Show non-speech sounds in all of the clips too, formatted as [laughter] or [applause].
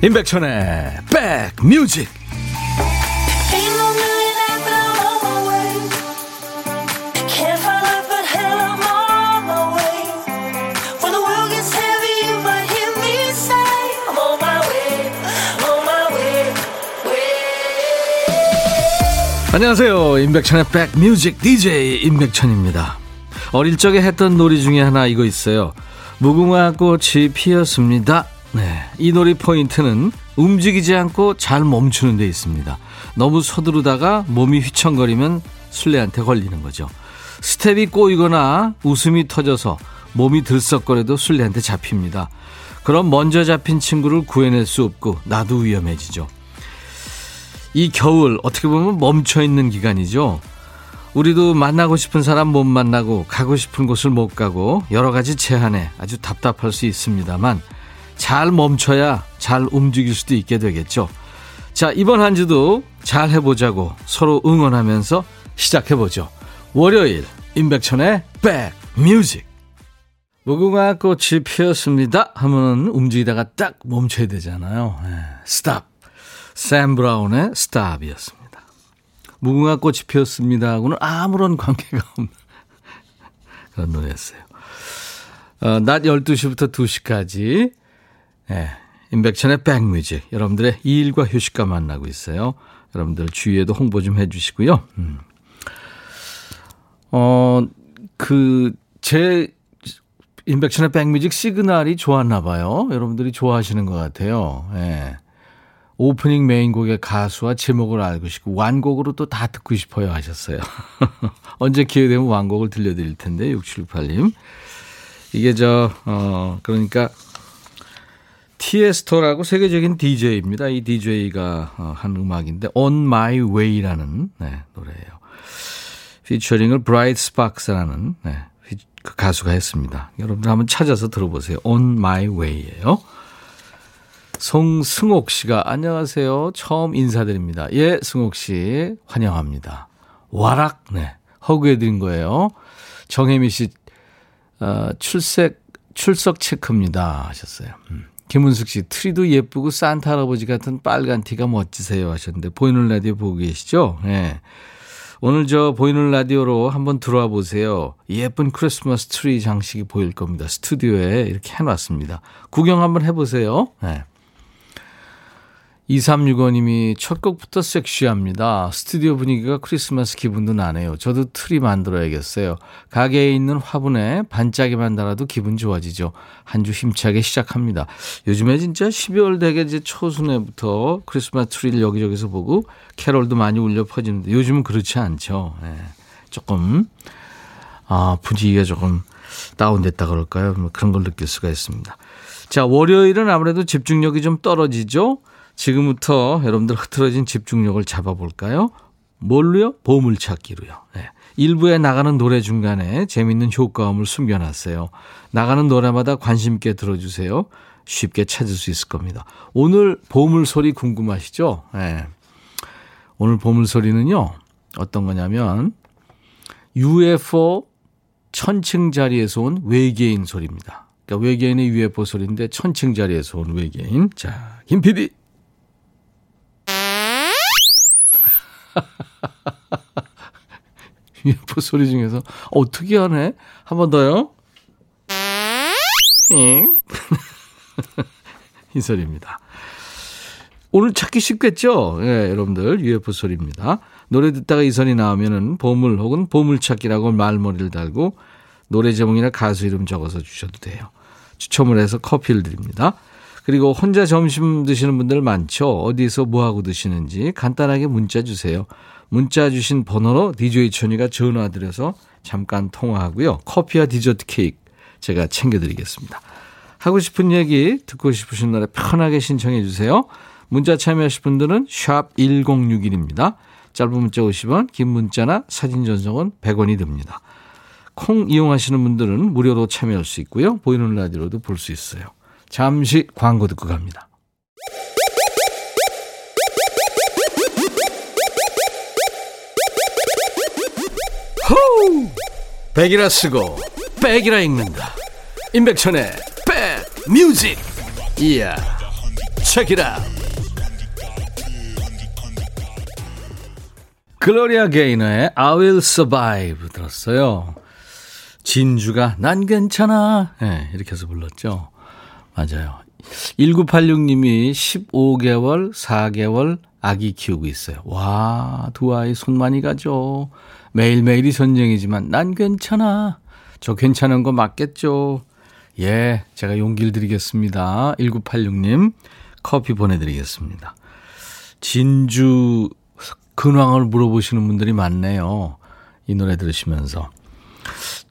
임백천의 백뮤직. 안녕하세요. 임백천의 백뮤직 DJ 임백천입니다. 어릴 적에 했던 놀이 중에 하나 이거 있어요. 무궁화 꽃이 피었습니다 네, 이 놀이 포인트는 움직이지 않고 잘 멈추는 데 있습니다. 너무 서두르다가 몸이 휘청거리면 술래한테 걸리는 거죠. 스텝이 꼬이거나 웃음이 터져서 몸이 들썩거려도 술래한테 잡힙니다. 그럼 먼저 잡힌 친구를 구해낼 수 없고 나도 위험해지죠. 이 겨울 어떻게 보면 멈춰 있는 기간이죠. 우리도 만나고 싶은 사람 못 만나고 가고 싶은 곳을 못 가고 여러 가지 제한에 아주 답답할 수 있습니다만 잘 멈춰야 잘 움직일 수도 있게 되겠죠. 자, 이번 한 주도 잘 해보자고 서로 응원하면서 시작해보죠. 월요일, 임백천의 백 뮤직. 무궁화 꽃이 피었습니다 하면 움직이다가 딱 멈춰야 되잖아요. Stop. 샘 브라운의 Stop이었습니다. 무궁화 꽃이 피었습니다 하고는 아무런 관계가 없는 그런 노래였어요. 어, 낮 12시부터 2시까지 예, 임백천의 백뮤직. 여러분들의 일과 휴식과 만나고 있어요. 여러분들 주위에도 홍보 좀 해주시고요. 음. 어, 그, 제, 임백천의 백뮤직 시그널이 좋았나 봐요. 여러분들이 좋아하시는 것 같아요. 예. 오프닝 메인곡의 가수와 제목을 알고 싶고 완곡으로 또 다 듣고 싶어요 하셨어요. [laughs] 언제 기회 되면 완곡을 들려드릴 텐데 6768님. 이게 저, 어, 그러니까 티에스토라고 세계적인 DJ입니다. 이 DJ가 어, 한 음악인데 On My Way라는 네, 노래예요. 피처링을 브라이트 스팍스라는 네, 그 가수가 했습니다. 여러분들 한번 찾아서 들어보세요. On My Way예요. 송승옥 씨가 안녕하세요. 처음 인사드립니다. 예, 승옥 씨 환영합니다. 와락 네 hug해 드린 거예요. 정혜미 씨 어, 출석 출석 체크입니다 하셨어요. 음. 김은숙 씨, 트리도 예쁘고 산타 할아버지 같은 빨간 티가 멋지세요 하셨는데, 보이는 라디오 보고 계시죠? 네. 오늘 저 보이는 라디오로 한번 들어와 보세요. 예쁜 크리스마스 트리 장식이 보일 겁니다. 스튜디오에 이렇게 해놨습니다. 구경 한번 해보세요. 네. 2365님이 첫 곡부터 섹시합니다. 스튜디오 분위기가 크리스마스 기분도 나네요. 저도 트리 만들어야겠어요. 가게에 있는 화분에 반짝이만 달아도 기분 좋아지죠. 한 주 힘차게 시작합니다. 요즘에 진짜 12월 되게 이제 초순에부터 크리스마스 트리를 여기저기서 보고 캐롤도 많이 울려 퍼지는데 요즘은 그렇지 않죠. 네. 조금, 아, 분위기가 조금 다운됐다 그럴까요? 뭐 그런 걸 느낄 수가 있습니다. 자, 월요일은 아무래도 집중력이 좀 떨어지죠? 지금부터 여러분들 흐트러진 집중력을 잡아볼까요? 뭘로요? 보물찾기로요. 네. 일부에 나가는 노래 중간에 재밌는 효과음을 숨겨놨어요. 나가는 노래마다 관심 있게 들어주세요. 쉽게 찾을 수 있을 겁니다. 오늘 보물소리 궁금하시죠? 네. 오늘 보물소리는요, 어떤 거냐면, UFO 천층 자리에서 온 외계인 소리입니다. 그러니까 외계인의 UFO 소리인데 천층 자리에서 온 외계인. 자, 김 PD. [laughs] UFO 소리 중에서 어 특이하네. 한 번 더요. [laughs] 이 소리입니다. 오늘 찾기 쉽겠죠? 예, 여러분들 UFO 소리입니다. 노래 듣다가 이 소리 나오면은 보물 혹은 보물찾기라고 말머리를 달고 노래 제목이나 가수 이름 적어서 주셔도 돼요. 추첨을 해서 커피를 드립니다. 그리고 혼자 점심 드시는 분들 많죠. 어디서 뭐 하고 드시는지 간단하게 문자 주세요. 문자 주신 번호로 DJ 천이가 전화 드려서 잠깐 통화하고요. 커피와 디저트 케이크 제가 챙겨드리겠습니다. 하고 싶은 얘기, 듣고 싶으신 노래 편하게 신청해 주세요. 문자 참여하실 분들은 샵 1061입니다. 짧은 문자 50원, 긴 문자나 사진 전송은 100원이 듭니다. 콩 이용하시는 분들은 무료로 참여할 수 있고요. 보이는 라디오로도 볼 수 있어요. 잠시 광고 듣고 갑니다. 호우! 백이라 쓰고 back이라 읽는다. 임백천의 백 뮤직. 이야. Out. 글로리아 게이너의 I Will Survive 들었어요. 진주가 난 괜찮아. 네, 이렇게 해서 불렀죠. 맞아요. 1986님이 15개월, 4개월 아기 키우고 있어요. 와, 두 아이 손 많이 가죠. 매일매일이 전쟁이지만 난 괜찮아. 저 괜찮은 거 맞겠죠? 예, 제가 용기를 드리겠습니다. 1986님 커피 보내드리겠습니다. 진주 근황을 물어보시는 분들이 많네요. 이 노래 들으시면서.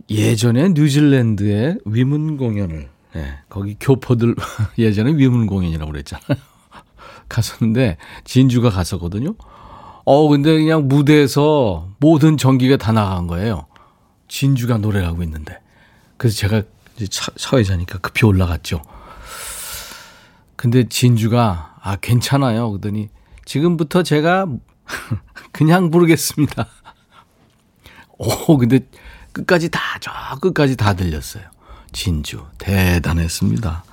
예전에 뉴질랜드의 위문 공연을, 예, 거기 교포들, [laughs] 예전에 위문 공연이라고 그랬잖아요. [laughs] 갔었는데, 진주가 갔었거든요. 어, 근데 그냥 무대에서 모든 전기가 다 나간 거예요. 진주가 노래를 하고 있는데. 그래서 제가 이제 사회자니까 급히 올라갔죠. 근데 진주가, 아, 괜찮아요. 그러더니, 지금부터 제가 [laughs] 그냥 부르겠습니다. 오, 근데 끝까지 다, 저 끝까지 다 들렸어요. 진주. 대단했습니다.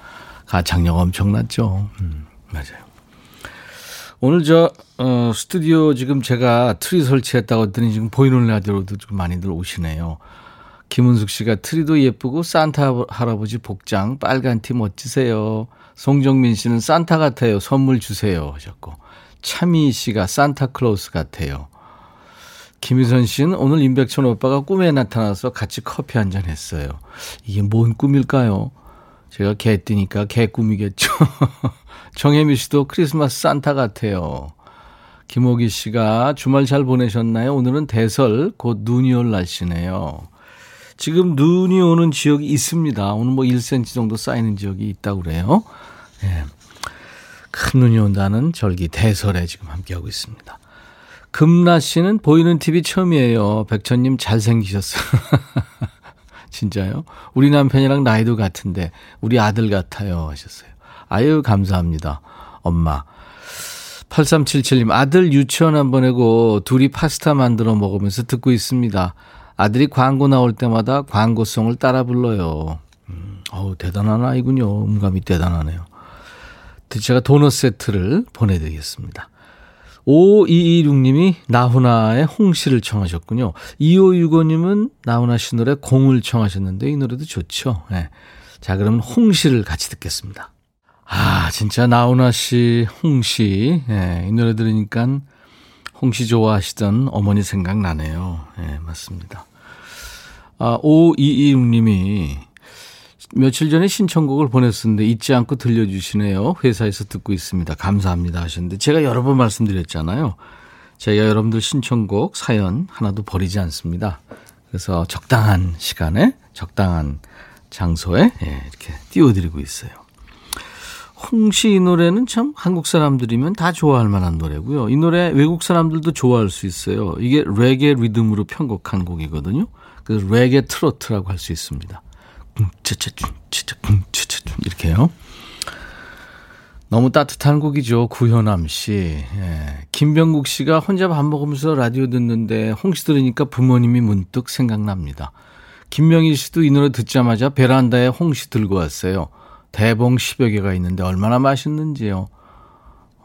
가창력 엄청났죠. 음, 맞아요. 오늘 저, 어, 스튜디오 지금 제가 트리 설치했다고 했더니 지금 보이는 라디오로도 좀 많이들 오시네요. 김은숙 씨가 트리도 예쁘고 산타 할아버지 복장 빨간 티 멋지세요. 송정민 씨는 산타 같아요. 선물 주세요 하셨고 차미 씨가 산타클로스 같아요. 김희선 씨는 오늘 임백천 오빠가 꿈에 나타나서 같이 커피 한 잔 했어요. 이게 뭔 꿈일까요? 제가 개띠니까 개꿈이겠죠. [laughs] 정혜미 씨도 크리스마스 산타 같아요. 김호기 씨가 주말 잘 보내셨나요? 오늘은 대설 곧 눈이 올 날씨네요. 지금 눈이 오는 지역이 있습니다. 오늘 뭐 1cm 정도 쌓이는 지역이 있다고 그래요. 예. 큰 눈이 온다는 절기 대설에 지금 함께하고 있습니다. 금라 씨는 보이는 TV 처음이에요. 백천님 잘생기셨어요. [laughs] 진짜요? 우리 남편이랑 나이도 같은데 우리 아들 같아요 하셨어요. 아유 감사합니다. 엄마. 8377님 아들 유치원 안 보내고 둘이 파스타 만들어 먹으면서 듣고 있습니다. 아들이 광고 나올 때마다 광고송을 따라 불러요. 음, 어우 대단한 아이군요. 음감이 대단하네요. 제가 도넛 세트를 보내드리겠습니다. 5226님이 나훈아의 홍시를 청하셨군요. 2565님은 나훈아 씨 노래 공을 청하셨는데 이 노래도 좋죠. 네. 자, 그러면 홍시를 같이 듣겠습니다. 아, 진짜 나훈아 씨 홍시. 네, 이 노래 들으니까 홍시 좋아하시던 어머니 생각나네요. 네, 맞습니다. 아, 5226님이 며칠 전에 신청곡을 보냈었는데 잊지 않고 들려주시네요. 회사에서 듣고 있습니다. 감사합니다 하셨는데 제가 여러 번 말씀드렸잖아요. 제가 여러분들 신청곡 사연 하나도 버리지 않습니다. 그래서 적당한 시간에 적당한 장소에 예, 이렇게 띄워드리고 있어요. 홍시 이 노래는 참 한국 사람들이면 다 좋아할 만한 노래고요. 이 노래 외국 사람들도 좋아할 수 있어요. 이게 레게 리듬으로 편곡한 곡이거든요. 그래서 레게 트로트라고 할 수 있습니다. 이렇게요. 너무 따뜻한 곡이죠. 구현암 씨. 예. 김병국 씨가 혼자 밥 먹으면서 라디오 듣는데 홍시 들으니까 부모님이 문득 생각납니다. 김명희 씨도 이 노래 듣자마자 베란다에 홍시 들고 왔어요. 대봉 10여 개가 있는데 얼마나 맛있는지요.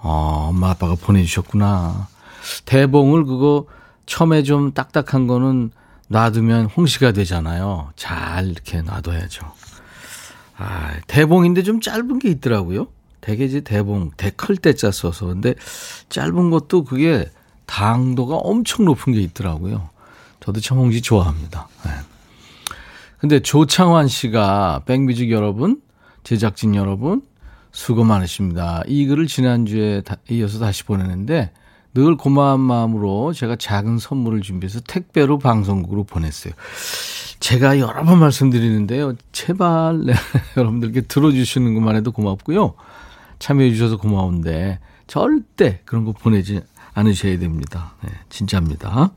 어, 엄마 아빠가 보내주셨구나. 대봉을 그거 처음에 좀 딱딱한 거는 놔두면 홍시가 되잖아요. 잘 이렇게 놔둬야죠. 아, 대봉인데 좀 짧은 게 있더라고요. 대개지 대봉, 대클 때짜 써서. 근데 짧은 것도 그게 당도가 엄청 높은 게 있더라고요. 저도 참 홍시 좋아합니다. 네. 근데 조창환 씨가 백뮤직 여러분, 제작진 여러분, 수고 많으십니다. 이 글을 지난주에 이어서 다시 보내는데 늘 고마운 마음으로 제가 작은 선물을 준비해서 택배로 방송국으로 보냈어요. 제가 여러 번 말씀드리는데요. 제발 네, [laughs] 여러분들께 들어주시는 것만 해도 고맙고요. 참여해 주셔서 고마운데 절대 그런 거 보내지 않으셔야 됩니다. 네, 진짜입니다.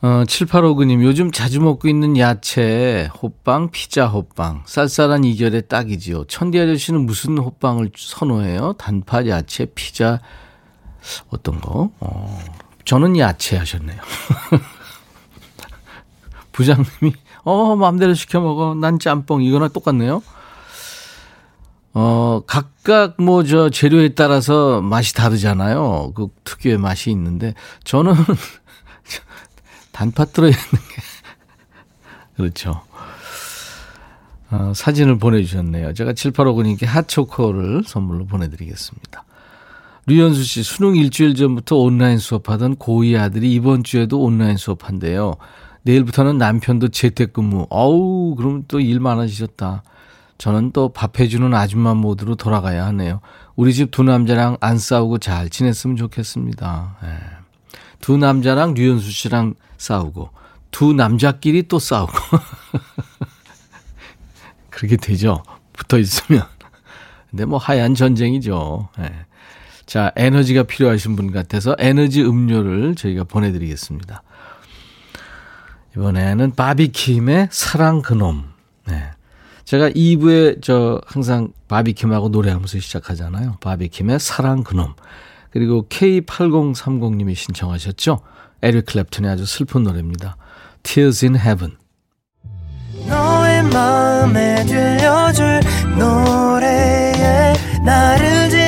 어, 7859님, 요즘 자주 먹고 있는 야채, 호빵, 피자 호빵. 쌀쌀한 이결에 딱이지요. 천디 아저씨는 무슨 호빵을 선호해요? 단팥, 야채, 피자, 어떤 거? 어, 저는 야채 하셨네요. [laughs] 부장님이, 어, 마음대로 시켜 먹어. 난 짬뽕. 이거나 똑같네요. 어, 각각 뭐 저 재료에 따라서 맛이 다르잖아요. 그 특유의 맛이 있는데 저는 [laughs] 단팥 들어있는 게 [laughs] 그렇죠. 어, 사진을 보내주셨네요. 제가 7859님께 핫초코를 선물로 보내드리겠습니다. 류현수 씨, 수능 일주일 전부터 온라인 수업하던 고2 아들이 이번 주에도 온라인 수업한대요. 내일부터는 남편도 재택근무. 어우, 그럼 또 일 많아지셨다. 저는 또 밥해주는 아줌마 모드로 돌아가야 하네요. 우리 집 두 남자랑 안 싸우고 잘 지냈으면 좋겠습니다. 네. 두 남자랑 류현수 씨랑 싸우고, 두 남자끼리 또 싸우고. [laughs] 그렇게 되죠. 붙어 있으면. 근데 뭐 하얀 전쟁이죠. 네. 자, 에너지가 필요하신 분 같아서 에너지 음료를 저희가 보내드리겠습니다. 이번에는 바비킴의 사랑 그놈. 네. 제가 2부에 저 항상 바비킴하고 노래하면서 시작하잖아요. 바비킴의 사랑 그놈. 그리고 K8030님이 신청하셨죠. 에릭 클랩튼의 아주 슬픈 노래입니다. Tears in Heaven. 너의 마음에 들려줄 노래에 나를 지금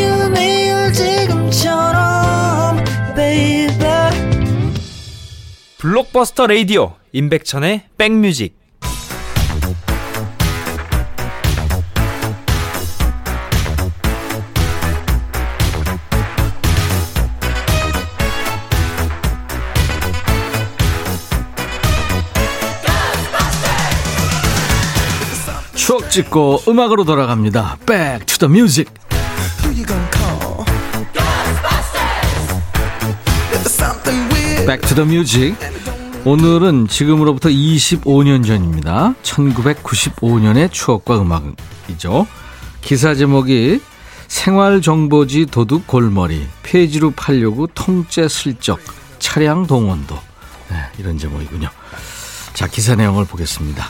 블록버스터 레이디오 임백천의 백뮤직 추억 찍고 음악으로 돌아갑니다. Back to the music. Back to the music. 오늘은 지금으로부터 25년 전입니다. 1995년의 추억과 음악이죠. 기사 제목이 생활정보지 도둑 골머리 폐지로 팔려고 통째 슬쩍 차량 동원도 네, 이런 제목이군요. 자 기사 내용을 보겠습니다.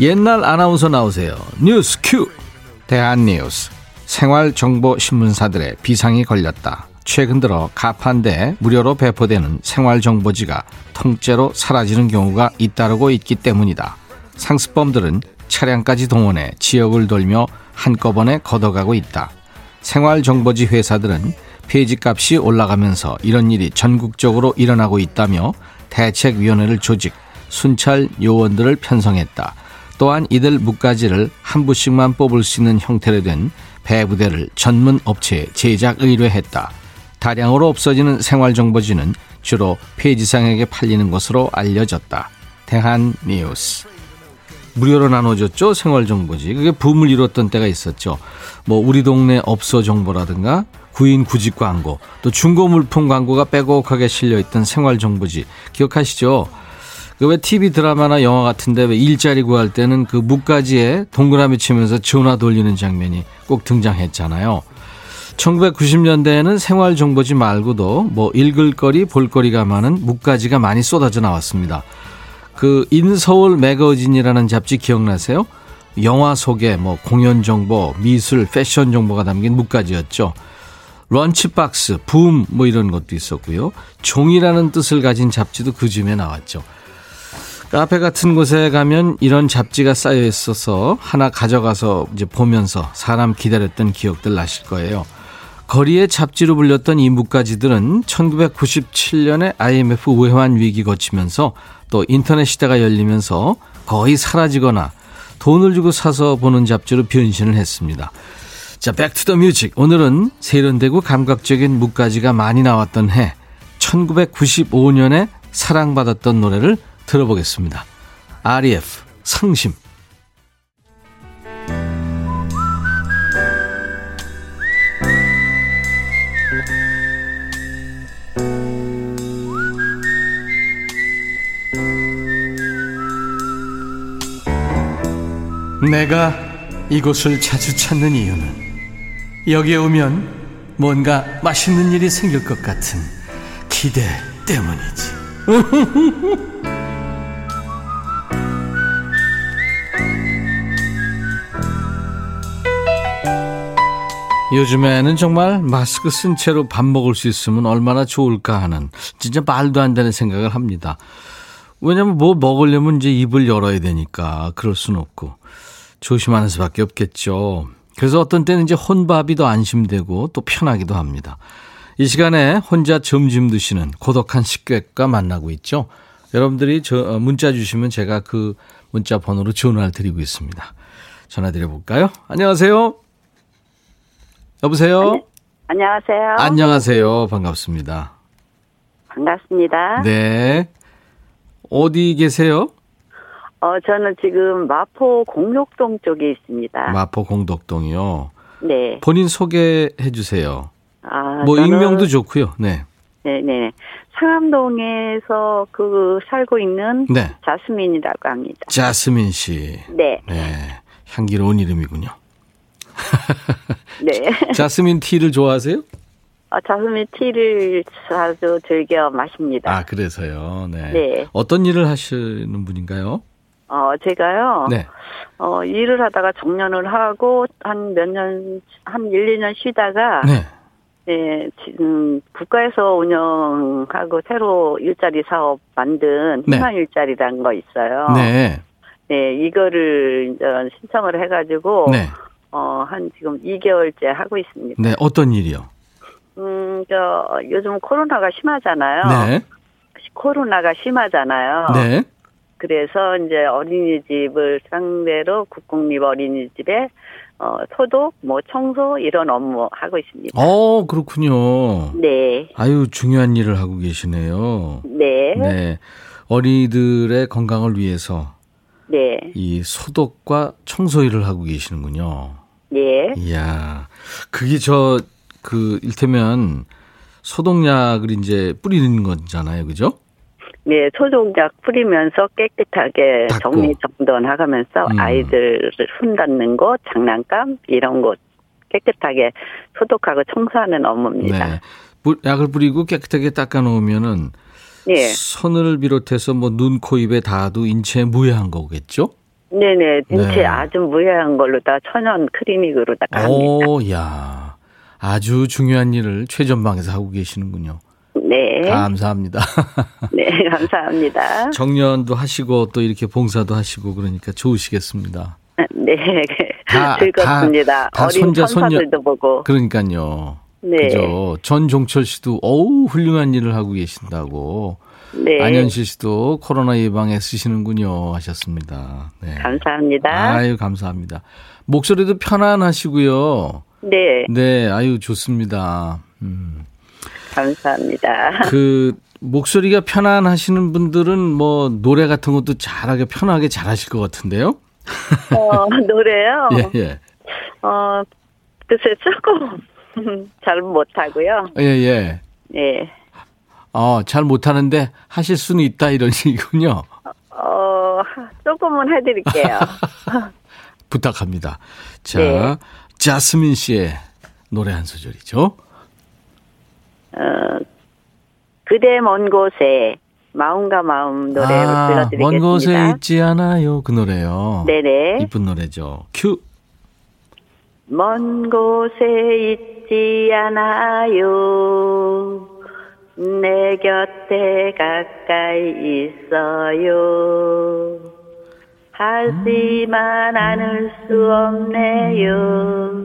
옛날 아나운서 나오세요. 뉴스 큐 대한뉴스 생활정보신문사들의 비상이 걸렸다. 최근 들어 가판대 무료로 배포되는 생활정보지가 통째로 사라지는 경우가 잇따르고 있기 때문이다. 상습범들은 차량까지 동원해 지역을 돌며 한꺼번에 걷어가고 있다. 생활정보지 회사들은 폐지값이 올라가면서 이런 일이 전국적으로 일어나고 있다며 대책위원회를 조직, 순찰 요원들을 편성했다. 또한 이들 묵가지를 한 부씩만 뽑을 수 있는 형태로 된 배부대를 전문 업체에 제작 의뢰했다. 다량으로 없어지는 생활정보지는 주로 폐지상에게 팔리는 것으로 알려졌다. 대한 뉴스. 무료로 나눠줬죠 생활정보지. 그게 붐을 이뤘던 때가 있었죠. 뭐 우리 동네 업소 정보라든가 구인 구직 광고, 또 중고 물품 광고가 빼곡하게 실려있던 생활정보지 기억하시죠? 그 왜 TV 드라마나 영화 같은데 왜 일자리 구할 때는 그 묵가지에 동그라미 치면서 전화 돌리는 장면이 꼭 등장했잖아요. 1990년대에는 생활정보지 말고도 뭐 읽을 거리, 볼 거리가 많은 묵가지가 많이 쏟아져 나왔습니다. 그 인서울 매거진이라는 잡지 기억나세요? 영화 소개, 뭐 공연 정보, 미술, 패션 정보가 담긴 묵가지였죠. 런치박스, 붐, 뭐 이런 것도 있었고요. 종이라는 뜻을 가진 잡지도 그 즈음에 나왔죠. 카페 같은 곳에 가면 이런 잡지가 쌓여 있어서 하나 가져가서 이제 보면서 사람 기다렸던 기억들 나실 거예요. 거리에 잡지로 불렸던 이 묵가지들은 1997년에 IMF 외환 위기 거치면서 또 인터넷 시대가 열리면서 거의 사라지거나 돈을 주고 사서 보는 잡지로 변신을 했습니다. 자, Back to the Music. 오늘은 세련되고 감각적인 무가지가 많이 나왔던 해 1995년에 사랑받았던 노래를 들어보겠습니다. REF 상심 내가 이곳을 자주 찾는 이유는 여기에 오면 뭔가 맛있는 일이 생길 것 같은 기대 때문이지. [laughs] 요즘에는 정말 마스크 쓴 채로 밥 먹을 수 있으면 얼마나 좋을까 하는 진짜 말도 안 되는 생각을 합니다. 왜냐면 뭐 먹으려면 이제 입을 열어야 되니까 그럴 수는 없고 조심하는 수밖에 없겠죠. 그래서 어떤 때는 이제 혼밥이 더 안심되고 또 편하기도 합니다. 이 시간에 혼자 점심 드시는 고독한 식객과 만나고 있죠. 여러분들이 저 어, 문자 주시면 제가 그 문자 번호로 전화를 드리고 있습니다. 전화 드려볼까요? 안녕하세요. 여보세요? 아니, 안녕하세요. 안녕하세요. 반갑습니다. 반갑습니다. 네. 어디 계세요? 어, 저는 지금 마포 공룡동 쪽에 있습니다. 마포 공덕동이요. 네. 본인 소개해 주세요. 아, 뭐 저는- 익명도 좋고요. 네. 네네. 상암동에서 그 살고 있는 네. 자스민이라고 합니다. 자스민 씨. 네. 네. 향기로운 이름이군요. 네. [laughs] 자스민 티를 좋아하세요? 어, 자스민 티를 자주 즐겨 마십니다. 아, 그래서요. 네. 네. 어떤 일을 하시는 분인가요? 어, 제가요. 네. 어, 일을 하다가 정년을 하고 한 몇 년, 한 1, 2년 쉬다가 네. 네, 지금 국가에서 운영하고 새로 일자리 사업 만든 네. 희망 일자리라는 거 있어요. 네. 네, 이거를 이제 신청을 해 가지고 네. 어, 한 지금 2개월째 하고 있습니다. 네. 어떤 일이요? 음, 저 요즘 코로나가 심하잖아요. 네. 코로나가 심하잖아요. 네. 그래서 이제 어린이집을 상대로 국공립 어린이집에 어, 소독, 뭐 청소 이런 업무 하고 있습니다. 어, 그렇군요. 네, 아유, 중요한 일을 하고 계시네요. 네, 네, 네. 어린이들의 건강을 위해서 네, 이 소독과 청소 일을 하고 계시는군요. 네. 이야, 그게 저, 그, 일테면 소독약을 이제 뿌리는 거잖아요. 그죠? 네, 소독약 뿌리면서 깨끗하게 닦고. 정리정돈하면서 음. 아이들을 손 닿는 곳, 장난감 이런 곳 깨끗하게 소독하고 청소하는 업무입니다. 네. 뿌- 약을 뿌리고 깨끗하게 닦아 놓으면은 네, 손을 비롯해서 뭐 눈, 코, 입에 닿아도 인체에 무해한 거겠죠? 네, 네, 인체 네. 아주 무해한 걸로 다 천연 클리닉으로 다 갑니다. 오, 야. 아주 중요한 일을 최전방에서 하고 계시는군요. 네, 감사합니다. [laughs] 네, 감사합니다. 정년도 하시고 또 이렇게 봉사도 하시고 그러니까 좋으시겠습니다. 네, [laughs] 다- 즐겁습니다. 다- 다 어린 손자, 손녀- 천사들도 보고. 그러니까요. 네, 그죠. 전종철 씨도 어우 훌륭한 일을 하고 계신다고. 네, 안현실 씨도 코로나 예방에 쓰시는군요 하셨습니다. 네. 감사합니다. 아유 감사합니다. 목소리도 편안하시고요. 네, 네, 아유 좋습니다. 음. 감사합니다. [laughs] 그 목소리가 편안하시는 분들은 뭐 노래 같은 것도 잘하게 편하게 잘하실 것 같은데요. 어, [laughs] 노래요? 예, 예. 어, 글쎄, 조금 [laughs] 잘 못하고요. 예, 예. 예. 어, 잘 못하는데 하실 수는 있다 이런 식이군요. 어, 조금은 해드릴게요. 부탁합니다. 자, 네. 자스민 씨의 노래 한 소절이죠. 어, 그대 먼 곳에 마음과 마음 노래를 아, 들려드리겠습니다. 먼 곳에 있지 않아요. 그 노래요. 네네. 이쁜 노래죠. 큐. 먼 곳에 있지 않아요. 내 곁에 가까이 있어요. 하지만 않을 수 없네요.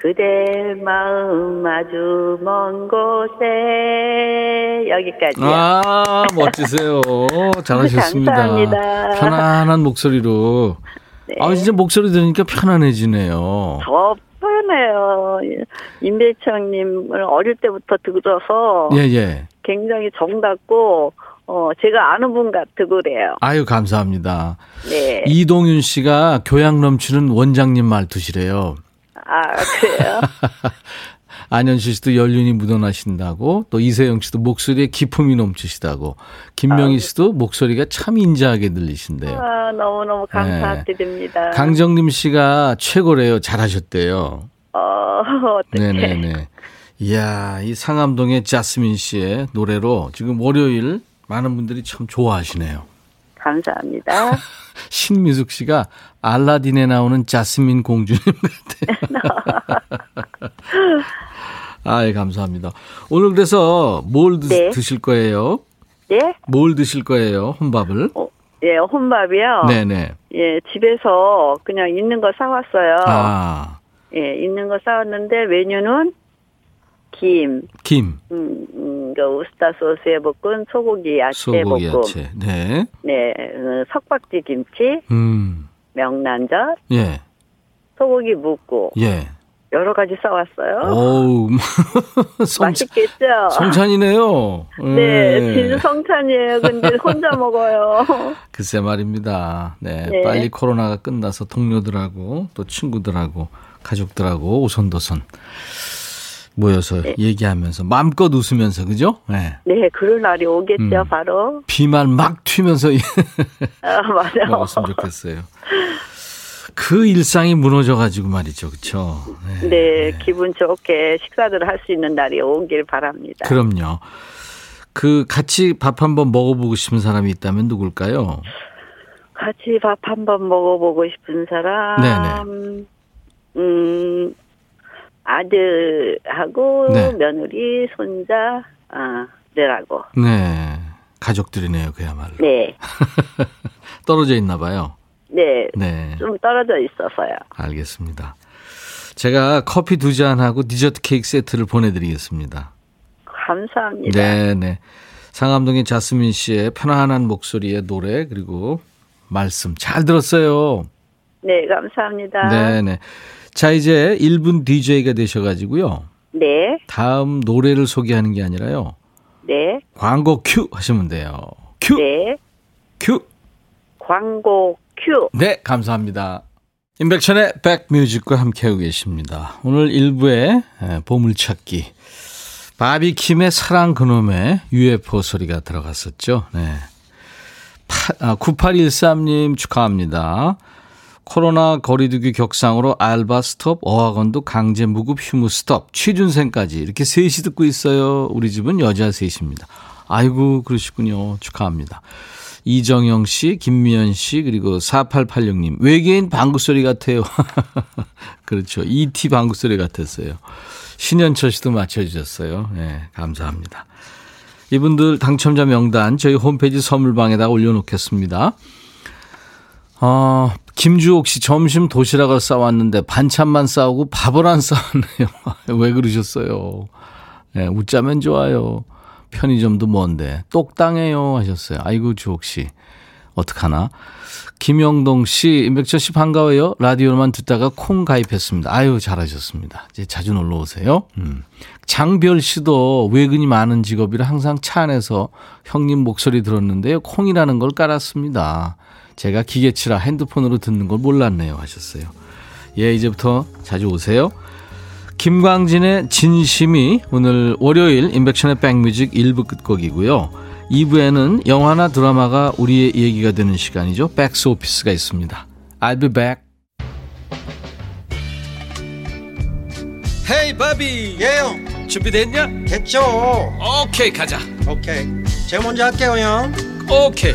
그대 마음 아주 먼 곳에 여기까지요. 아, 멋지세요. [laughs] 잘하셨습니다. 감사합니다. 편안한 목소리로. 네. 아, 진짜 목소리 들으니까 편안해지네요. 더 편해요. 임배청님을 어릴 때부터 들어서 예, 예. 굉장히 정답고 어 제가 아는 분 같고 그래요. 아유, 감사합니다. 네. 이동윤 씨가 교양 넘치는 원장님 말투시래요. 아 그래요? [laughs] 안현실 씨도 연륜이 묻어나신다고 또 이세영 씨도 목소리에 기품이 넘치시다고 김명희 씨도 목소리가 참 인자하게 들리신대요. 아, 너무너무 감사드립니다. 네. 강정림 씨가 최고래요. 잘하셨대요. 어, [laughs] 어떡해. 네네네. 이야, 이 상암동의 자스민 씨의 노래로 지금 월요일 많은 분들이 참 좋아하시네요. 감사합니다. [laughs] 신미숙 씨가 알라딘에 나오는 자스민 공주님 같아요. [laughs] 아, 감사합니다. 오늘 그래서 뭘 드, 네. 드실 거예요? 예? 뭘 드실 거예요? 혼밥을? 어, 예, 혼밥이요. 네네. 예, 집에서 그냥 있는 거 사왔어요. 아, 예, 있는 거 사왔는데 메뉴는 김, 김, 음, 음, 그 우스타 소스에 볶은 소고기 야채 소고기 볶음, 야채. 네. 네, 어, 석박지 김치, 음, 명란젓, 예, 소고기 묵고 예. 여러 가지 사왔어요. 어우, [laughs] 성, 맛있겠죠? 성찬이네요. 네, 진성찬이에요. 근데 [laughs] 혼자 먹어요. 글쎄 말입니다. 네, 네. 빨리 코로나가 끝나서 동료들하고 또 친구들하고 가족들하고 오손도손 모여서 네. 얘기하면서 마음껏 웃으면서 그죠? 네. 네, 그럴 날이 오겠죠, 음. 바로. 비만 막 튀면서 아, [laughs] 맞아요. 먹었으면 좋겠어요. 그 일상이 무너져가지고 말이죠, 그렇죠? 네, 기분 좋게 식사를 할수 있는 날이 오길 바랍니다. 그럼요. 그 같이 밥 한번 먹어보고 싶은 사람이 있다면 누굴까요? 같이 밥 한번 먹어보고 싶은 사람. 음, 아들하고 네. 며느리, 손자, 아, 네라고. 네, 가족들이네요, 그야말로. 네, [laughs] 떨어져 있나 봐요. 네, 네. 좀 떨어져 있어서요. 알겠습니다. 제가 커피 두 잔하고 디저트 케이크 세트를 보내드리겠습니다. 감사합니다. 네, 네. 상암동의 자스민 씨의 편안한 목소리의 노래 그리고 말씀 잘 들었어요. 네, 감사합니다. 네, 네. 자 이제 1분 DJ가 되셔가지고요. 네, 다음 노래를 소개하는 게 아니라요. 네, 광고 큐 하시면 돼요. 큐, 네. 큐. 광고 큐. 네, 감사합니다. 임백천의 백뮤직과 함께하고 계십니다. 오늘 1부에 보물찾기. 바비킴의 사랑 그놈의 UFO 소리가 들어갔었죠. 네. 파, 아, 9813님 축하합니다. 코로나 거리두기 격상으로 알바 스톱, 어학원도 강제 무급 휴무 스톱, 취준생까지 이렇게 셋이 듣고 있어요. 우리 집은 여자 셋입니다. 아이고 그러시군요. 축하합니다. 이정영 씨, 김미연 씨, 그리고 4886님. 외계인 방구 소리 같아요. [laughs] 그렇죠. ET 방구 소리 같았어요. 신현철 씨도 맞춰주셨어요. 네, 감사합니다. 이분들 당첨자 명단 저희 홈페이지 선물방에다 올려놓겠습니다. 아, 김주옥 씨 점심 도시락을 싸왔는데 반찬만 싸우고 밥을 안 싸웠네요. [laughs] 왜 그러셨어요? 네, 웃자면 좋아요. 편의점도 먼데 똑당해요 하셨어요. 아이고 주옥 씨 어떡하나. 김영동 씨, 임백철 씨 반가워요. 라디오만 듣다가 콩 가입했습니다. 아유 잘하셨습니다. 이제 자주 놀러 오세요. 음. 장별 씨도 외근이 많은 직업이라 항상 차 안에서 형님 목소리 들었는데요. 콩이라는 걸 깔았습니다. 제가 기계치라 핸드폰으로 듣는 걸 몰랐네요 하셨어요. 예, 이제부터 자주 오세요. 김광진의 진심이 오늘 월요일 인백션의 백뮤직 1부 끝곡이고요. 2부에는 영화나 드라마가 우리의 얘기가 되는 시간이죠. 백스 오피스가 있습니다. I'll be back. 헤이 바비 예영 준비됐냐? 됐죠 오케이 가자 오케이 제가 먼저 할게요 형 오케이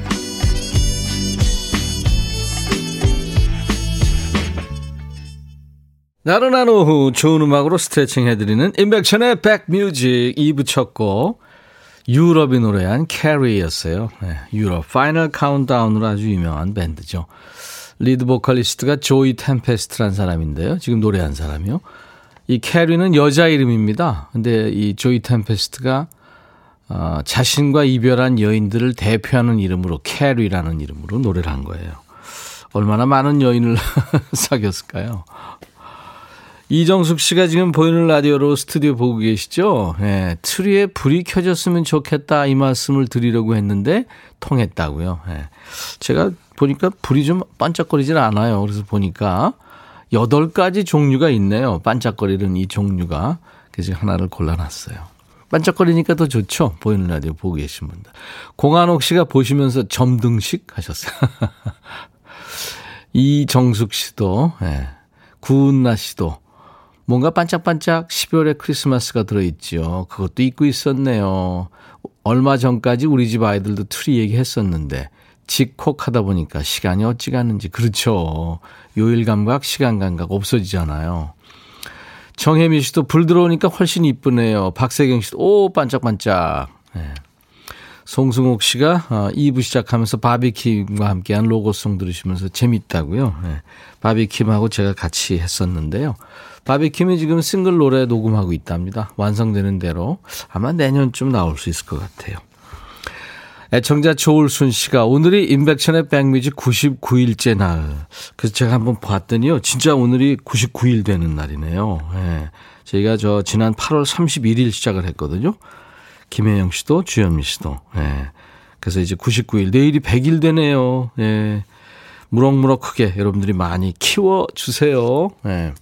나른한 오후 좋은 음악으로 스트레칭 해드리는 임백천의 백뮤직 2부 첫 곡 유럽이 노래한 캐리였어요. 네, 유럽 Final Countdown으로 아주 유명한 밴드죠. 리드 보컬리스트가 조이 템페스트란 사람인데요. 지금 노래한 사람이요. 이 캐리는 여자 이름입니다. 근데 이 조이 템페스트가 어, 자신과 이별한 여인들을 대표하는 이름으로 캐리라는 이름으로 노래를 한 거예요. 얼마나 많은 여인을 [laughs] 사귀었을까요? 이정숙 씨가 지금 보이는 라디오로 스튜디오 보고 계시죠? 예, 트리에 불이 켜졌으면 좋겠다 이 말씀을 드리려고 했는데 통했다고요. 예. 제가 보니까 불이 좀 반짝거리질 않아요. 그래서 보니까 여덟 가지 종류가 있네요. 반짝거리는 이 종류가. 그래서 하나를 골라놨어요. 반짝거리니까 더 좋죠. 보이는 라디오 보고 계신 분들. 공한옥 씨가 보시면서 점등식 하셨어요. [laughs] 이정숙 씨도, 예. 구은나 씨도 뭔가 반짝반짝 12월에 크리스마스가 들어있죠. 그것도 잊고 있었네요. 얼마 전까지 우리 집 아이들도 트리 얘기했었는데 집콕하다 보니까 시간이 어찌 갔는지 그렇죠. 요일 감각, 시간 감각 없어지잖아요. 정혜미 씨도 불 들어오니까 훨씬 이쁘네요. 박세경 씨도 오 반짝반짝. 네. 송승옥 씨가 2부 어, 시작하면서 바비킴과 함께한 로고송 들으시면서 재밌다고요. 네. 바비킴하고 제가 같이 했었는데요. 바비킴이 지금 싱글 노래 녹음하고 있답니다. 완성되는 대로 아마 내년쯤 나올 수 있을 것 같아요. 애청자 조울순 씨가 오늘이 인백션의 백뮤직 99일째 날. 그래서 제가 한번 봤더니요. 진짜 오늘이 99일 되는 날이네요. 예. 저희가 저 지난 8월 31일 시작을 했거든요. 김혜영 씨도 주현미 씨도. 예. 그래서 이제 99일 내일이 100일 되네요. 예. 무럭무럭 크게 여러분들이 많이 키워 주세요. 예.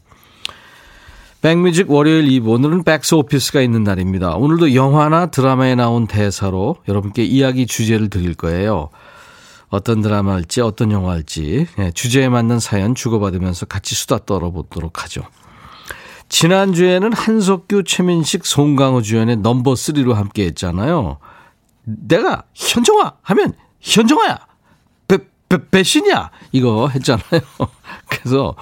백뮤직 월요일 2부 오늘은 백스 오피스가 있는 날입니다. 오늘도 영화나 드라마에 나온 대사로 여러분께 이야기 주제를 드릴 거예요. 어떤 드라마일지 어떤 영화일지 예, 주제에 맞는 사연 주고받으면서 같이 수다 떨어보도록 하죠. 지난주에는 한석규, 최민식, 송강호 주연의 넘버 3로 함께 했잖아요. 내가 현정아 하면 현정아야. 배, 배, 배신이야. 이거 했잖아요. [laughs] 그래서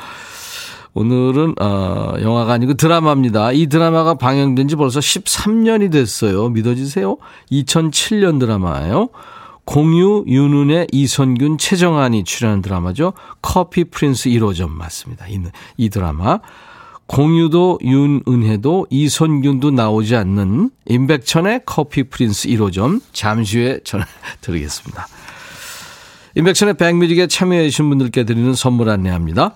오늘은 어, 영화가 아니고 드라마입니다. 이 드라마가 방영된 지 벌써 13년이 됐어요. 믿어지세요? 2007년 드라마예요. 공유, 윤은혜, 이선균, 최정안이 출연한 드라마죠. 커피 프린스 1호점 맞습니다. 이, 이 드라마. 공유도 윤은혜도 이선균도 나오지 않는 임백천의 커피 프린스 1호점 잠시 후에 전해드리겠습니다. 임백천의 백뮤직에 참여해 주신 분들께 드리는 선물 안내합니다.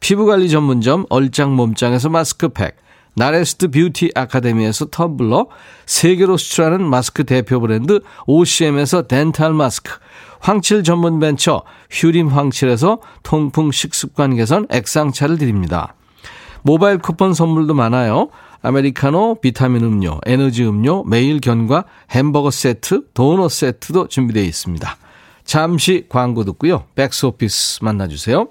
피부관리 전문점 얼짱 몸짱에서 마스크팩, 나레스트 뷰티 아카데미에서 텀블러, 세계로 수출하는 마스크 대표 브랜드 OCM에서 덴탈 마스크, 황칠 전문 벤처 휴림 황칠에서 통풍 식습관 개선 액상차를 드립니다. 모바일 쿠폰 선물도 많아요. 아메리카노, 비타민 음료, 에너지 음료, 매일 견과, 햄버거 세트, 도넛 세트도 준비되어 있습니다. 잠시 광고 듣고요. 백스 오피스 만나주세요.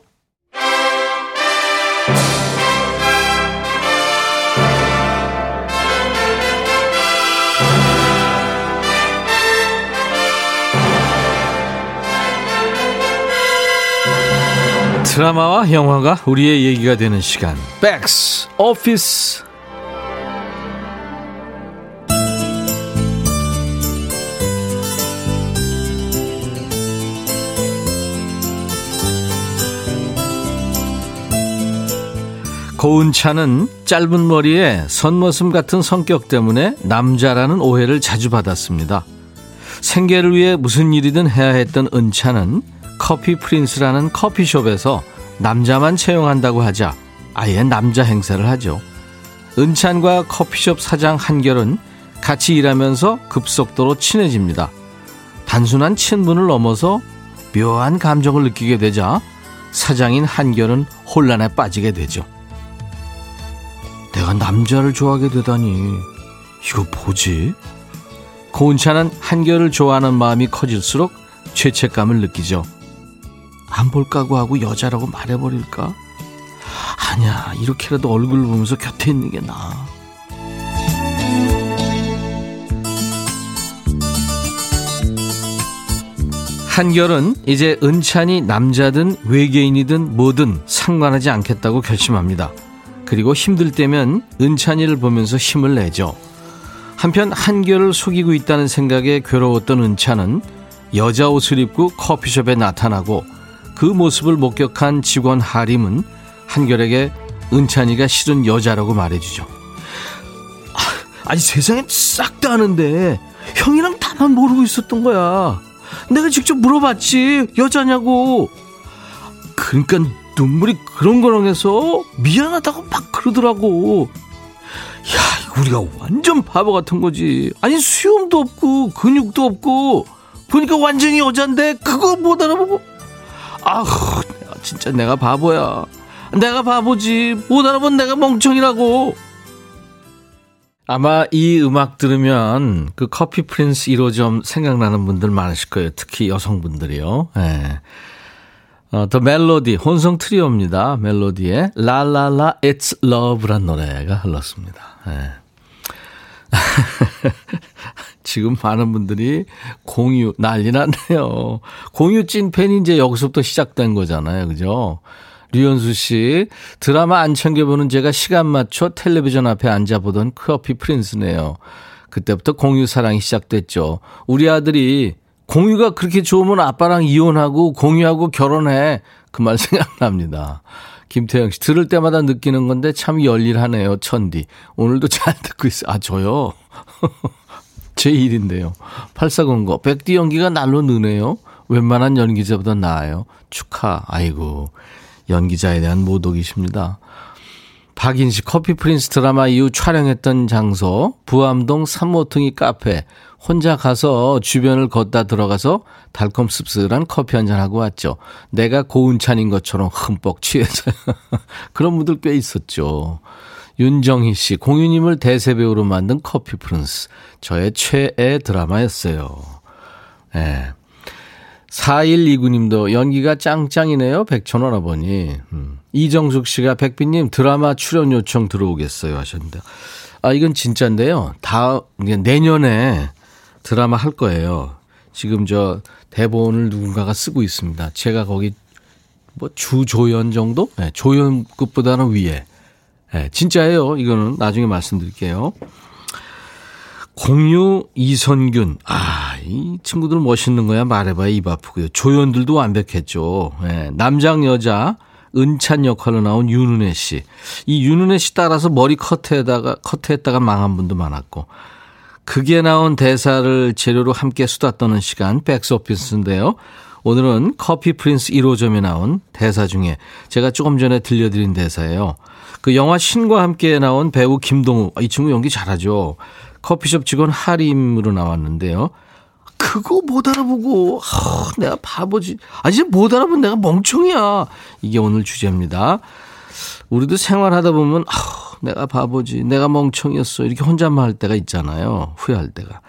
드라마와 영화가 우리의 얘기가 되는 시간. 백스 오피스. 고은차는 짧은 머리에 선머슴 같은 성격 때문에 남자라는 오해를 자주 받았습니다. 생계를 위해 무슨 일이든 해야 했던 은차는 커피 프린스라는 커피숍에서 남자만 채용한다고 하자 아예 남자 행세를 하죠. 은찬과 커피숍 사장 한결은 같이 일하면서 급속도로 친해집니다. 단순한 친분을 넘어서 묘한 감정을 느끼게 되자 사장인 한결은 혼란에 빠지게 되죠. 내가 남자를 좋아하게 되다니 이거 뭐지? 고은차는 한결을 좋아하는 마음이 커질수록 죄책감을 느끼죠. 안 볼까고 하고 여자라고 말해버릴까? 아니야 이렇게라도 얼굴 보면서 곁에 있는 게 나아. 한결은 이제 은찬이 남자든 외계인이든 뭐든 상관하지 않겠다고 결심합니다. 그리고 힘들 때면 은찬이를 보면서 힘을 내죠. 한편 한결을 속이고 있다는 생각에 괴로웠던 은찬은 여자 옷을 입고 커피숍에 나타나고 그 모습을 목격한 직원 하림은 한결에게 은찬이가 싫은 여자라고 말해주죠. 아, 아니 세상에 싹다 아는데 형이랑 다만 모르고 있었던 거야. 내가 직접 물어봤지 여자냐고. 그러니까 눈물이 그렁그렁해서 미안하다고 막 그러더라고. 야, 우리가 완전 바보 같은 거지. 아니 수염도 없고 근육도 없고 보니까 완전히 여잔데 그거 못 알아보고. 아휴, 진짜 내가 바보야. 내가 바보지. 못 알아본 내가 멍청이라고. 아마 이 음악 들으면 그 커피 프린스 1호점 생각나는 분들 많으실 거예요. 특히 여성분들이요. 예. 어, 더 멜로디, 혼성 트리오입니다. 멜로디에 라라라 It's Love란 노래가 흘렀습니다. 예. [laughs] 지금 많은 분들이 공유 난리 났네요. 공유 찐팬이 이제 여기서부터 시작된 거잖아요. 그죠? 류현수 씨, 드라마 안 챙겨보는 제가 시간 맞춰 텔레비전 앞에 앉아보던 커피 프린스네요. 그때부터 공유 사랑이 시작됐죠. 우리 아들이 공유가 그렇게 좋으면 아빠랑 이혼하고 공유하고 결혼해. 그 말 [laughs] 생각납니다. 김태영 씨, 들을 때마다 느끼는 건데 참 열일하네요, 천디. 오늘도 잘 듣고 있어요. 아, 저요? [laughs] 제 일인데요. 8409. 백디 연기가 날로 느네요. 웬만한 연기자보다 나아요. 축하. 아이고. 연기자에 대한 모독이십니다. 박인식 커피 프린스 드라마 이후 촬영했던 장소 부암동 삼모퉁이 카페 혼자 가서 주변을 걷다 들어가서 달콤 씁쓸한 커피 한 잔 하고 왔죠. 내가 고운찬인 것처럼 흠뻑 취해서 [laughs] 그런 분들 꽤 있었죠. 윤정희 씨 공유님을 대세배우로 만든 커피 프린스 저의 최애 드라마였어요. 예. 네. 4129님도 연기가 짱짱이네요. 백천원 아버니. 음. 이정숙 씨가 백비님 드라마 출연 요청 들어오겠어요 하셨는데. 아, 이건 진짜인데요. 다, 내년에 드라마 할 거예요. 지금 저 대본을 누군가가 쓰고 있습니다. 제가 거기 뭐 주조연 정도? 네, 조연급보다는 위에. 네, 진짜예요. 이거는 나중에 말씀드릴게요. 공유 이선균. 아, 이 친구들 멋있는 거야. 말해봐야 입 아프고요. 조연들도 완벽했죠. 네, 남장 여자 은찬 역할로 나온 윤은혜 씨. 이 윤은혜 씨 따라서 머리 커트에다가 커트했다가 망한 분도 많았고. 그게 나온 대사를 재료로 함께 수다 떠는 시간 백스오피스인데요. 오늘은 커피 프린스 1호점에 나온 대사 중에 제가 조금 전에 들려드린 대사예요. 그 영화 신과 함께 나온 배우 김동우. 이 친구 연기 잘하죠. 커피숍 직원 하림으로 나왔는데요. 그거 못 알아보고 아, 내가 바보지. 아 이제 못 알아본 내가 멍청이야. 이게 오늘 주제입니다. 우리도 생활하다 보면 아, 내가 바보지. 내가 멍청이었어. 이렇게 혼잣말 할 때가 있잖아요. 후회할 때가.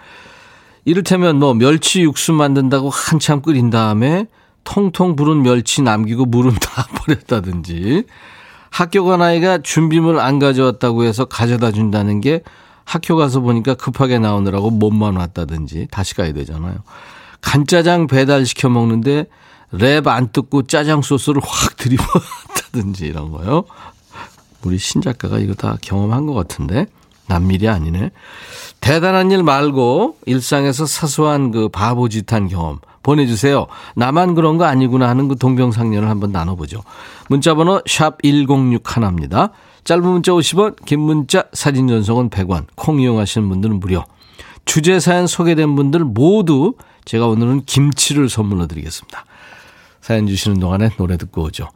이를테면 뭐 멸치 육수 만든다고 한참 끓인 다음에 통통 부른 멸치 남기고 물은 [laughs] 다 버렸다든지 학교 간 아이가 준비물 안 가져왔다고 해서 가져다 준다는 게 학교 가서 보니까 급하게 나오느라고 몸만 왔다든지 다시 가야 되잖아요. 간짜장 배달 시켜 먹는데 랩 안 뜯고 짜장 소스를 확 들이부었다든지 이런 거요. 우리 신작가가 이거 다 경험한 것 같은데 남일이 아니네. 대단한 일 말고 일상에서 사소한 그 바보짓한 경험 보내주세요. 나만 그런 거 아니구나 하는 그 동병상련을 한번 나눠보죠. 문자번호 샵 1061입니다. 짧은 문자 50원, 긴 문자 사진 전송은 100원, 콩 이용하시는 분들은 무료. 주제 사연 소개된 분들 모두 제가 오늘은 김치를 선물로 드리겠습니다. 사연 주시는 동안에 노래 듣고 오죠.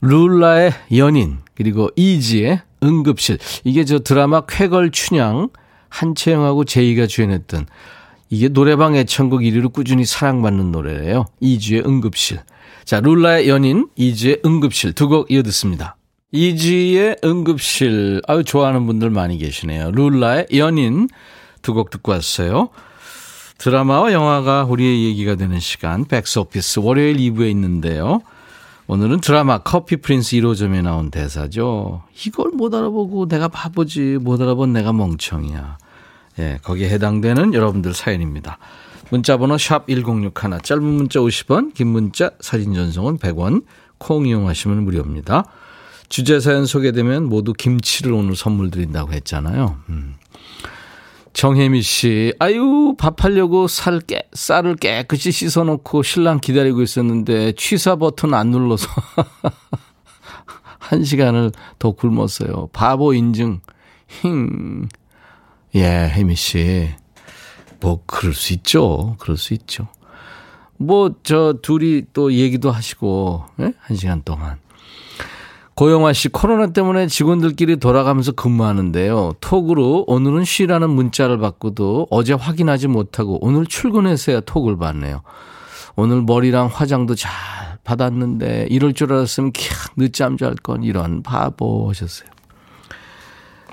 룰라의 연인, 그리고 이지의 응급실. 이게 저 드라마 쾌걸 춘향, 한채영하고 제이가 주연했던 이게 노래방 애창곡 1위로 꾸준히 사랑받는 노래예요. 이지의 응급실. 자, 룰라의 연인, 이지의 응급실 두 곡 이어 듣습니다. 이지의 응급실. 아유, 좋아하는 분들 많이 계시네요. 룰라의 연인 두 곡 듣고 왔어요. 드라마와 영화가 우리의 얘기가 되는 시간, 백스오피스 월요일 2부에 있는데요. 오늘은 드라마 커피 프린스 1호점에 나온 대사죠. 이걸 못 알아보고 내가 바보지, 못 알아본 내가 멍청이야. 예, 거기에 해당되는 여러분들 사연입니다. 문자 번호 샵 1061, 짧은 문자 50원, 긴 문자 사진 전송은 100원, 콩 이용하시면 무료입니다. 주제 사연 소개되면 모두 김치를 오늘 선물 드린다고 했잖아요. 음. 정혜미 씨, 아유, 밥하려고 살 깨, 쌀을 깨끗이 씻어놓고 신랑 기다리고 있었는데 취사 버튼 안 눌러서 [laughs] 한 시간을 더 굶었어요. 바보 인증, 힝. 예, 혜미 씨. 뭐, 그럴 수 있죠. 그럴 수 있죠. 뭐, 저, 둘이 또 얘기도 하시고, 예? 한 시간 동안. 고영화 씨, 코로나 때문에 직원들끼리 돌아가면서 근무하는데요. 톡으로 오늘은 쉬라는 문자를 받고도 어제 확인하지 못하고 오늘 출근해서야 톡을 받네요. 오늘 머리랑 화장도 잘 받았는데 이럴 줄 알았으면 캬, 늦잠 잘 건 이런 바보 하셨어요.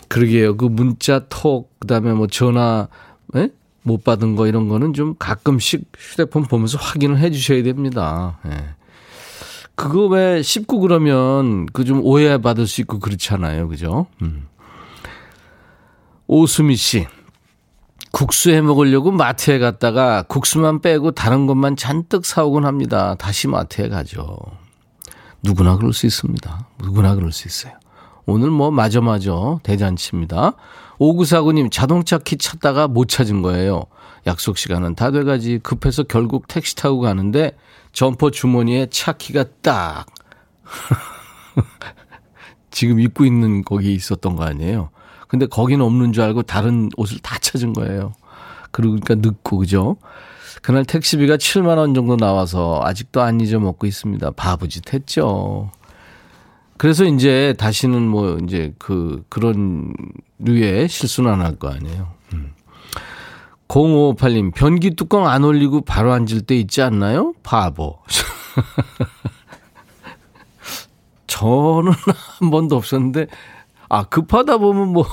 그러게요. 그 문자 톡, 그 다음에 뭐 전화, 에? 못 받은 거 이런 거는 좀 가끔씩 휴대폰 보면서 확인을 해 주셔야 됩니다. 예. 그거 왜 씹고 그러면 그 좀 오해받을 수 있고 그렇잖아요. 그죠? 음. 오수미 씨. 국수 해 먹으려고 마트에 갔다가 국수만 빼고 다른 것만 잔뜩 사오곤 합니다. 다시 마트에 가죠. 누구나 그럴 수 있습니다. 누구나 그럴 수 있어요. 오늘 뭐 마저 마저 대잔치입니다. 오구사구님 자동차 키 찾다가 못 찾은 거예요. 약속 시간은 다 돼가지 급해서 결국 택시 타고 가는데 점퍼 주머니에 차 키가 딱 [laughs] 지금 입고 있는 거기 있었던 거 아니에요. 근데 거기는 없는 줄 알고 다른 옷을 다 찾은 거예요. 그러니까 늦고 그죠? 그날 택시비가 7만 원 정도 나와서 아직도 안 잊어먹고 있습니다. 바보짓 했죠. 그래서 이제 다시는 뭐 이제 그 그런 류의 실수는 안 할 거 아니에요. 음. 0558님, 변기 뚜껑 안 올리고 바로 앉을 때 있지 않나요? 바보. [laughs] 저는 한 번도 없었는데, 아, 급하다 보면 뭐,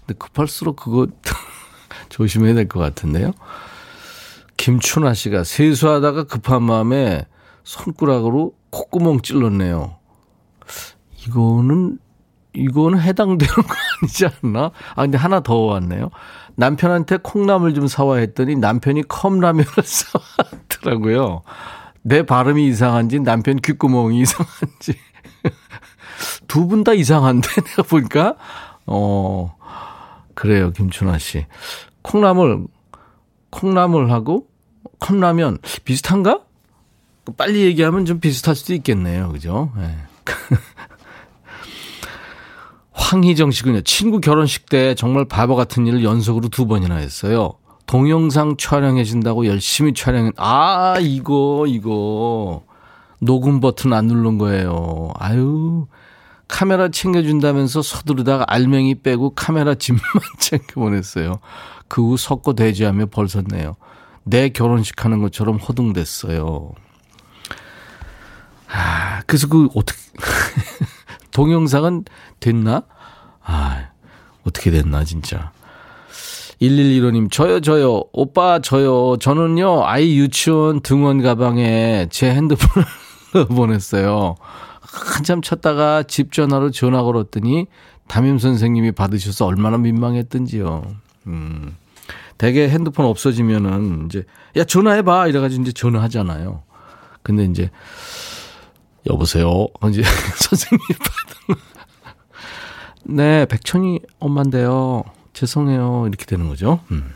근데 급할수록 그거 [laughs] 조심해야 될 것 같은데요. 김춘아 씨가 세수하다가 급한 마음에 손가락으로 콧구멍 찔렀네요. 이거는 이거는 해당되는 거 아니지 않나? 아 근데 하나 더 왔네요. 남편한테 콩나물 좀 사와 했더니 남편이 컵라면을 [laughs] 사왔더라고요. 내 발음이 이상한지 남편 귓구멍이 [laughs] 이상한지 두 분 다 이상한데 [laughs] 내가 보니까 어 그래요 김춘아 씨 콩나물 콩나물하고 컵라면 비슷한가? 빨리 얘기하면 좀 비슷할 수도 있겠네요, 그죠? 네. 황희정 씨군요. 친구 결혼식 때 정말 바보 같은 일을 연속으로 두 번이나 했어요. 동영상 촬영해 준다고 열심히 촬영해. 아, 이거, 이거. 녹음 버튼 안 누른 거예요. 아유. 카메라 챙겨준다면서 서두르다가 알맹이 빼고 카메라 짐만 [laughs] 챙겨 보냈어요. 그 후 섞어 대지하며 벌섰네요. 내 결혼식 하는 것처럼 호둥댔어요. 아, 그래서 그 어떻게 [laughs] 동영상은 됐나? 아, 어떻게 됐나, 진짜. 1115님, 저요, 저요. 오빠, 저요. 저는요, 아이 유치원 등원 가방에 제 핸드폰을 [laughs] 보냈어요. 한참 찾다가 집 전화로 전화 걸었더니 담임 선생님이 받으셔서 얼마나 민망했던지요. 음. 대개 핸드폰 없어지면은 이제, 야, 전화해 봐. 이래 가지고 이제 전화하잖아요. 근데 이제, 여보세요. 이제 [laughs] 선생님이 받은 네, 백천이 엄마인데요. 죄송해요. 이렇게 되는 거죠. 음.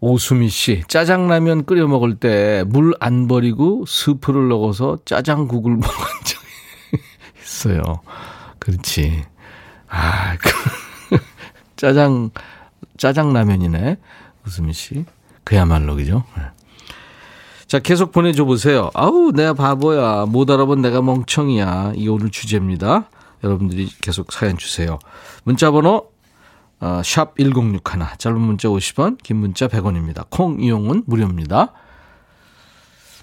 오수미 씨, 짜장라면 끓여 먹을 때 물 안 버리고 스프를 넣어서 짜장국을 [laughs] 먹은 적이 있어요. 그렇지. 아, 그, [laughs] 짜장, 짜장라면이네. 오수미 씨. 그야말로, 그죠? 네. 자, 계속 보내줘 보세요. 아우, 내가 바보야. 못 알아본 내가 멍청이야. 이 오늘 주제입니다. 여러분들이 계속 사연 주세요. 문자 번호 어, 샵 1061 짧은 문자 50원 긴 문자 100원입니다. 콩 이용은 무료입니다.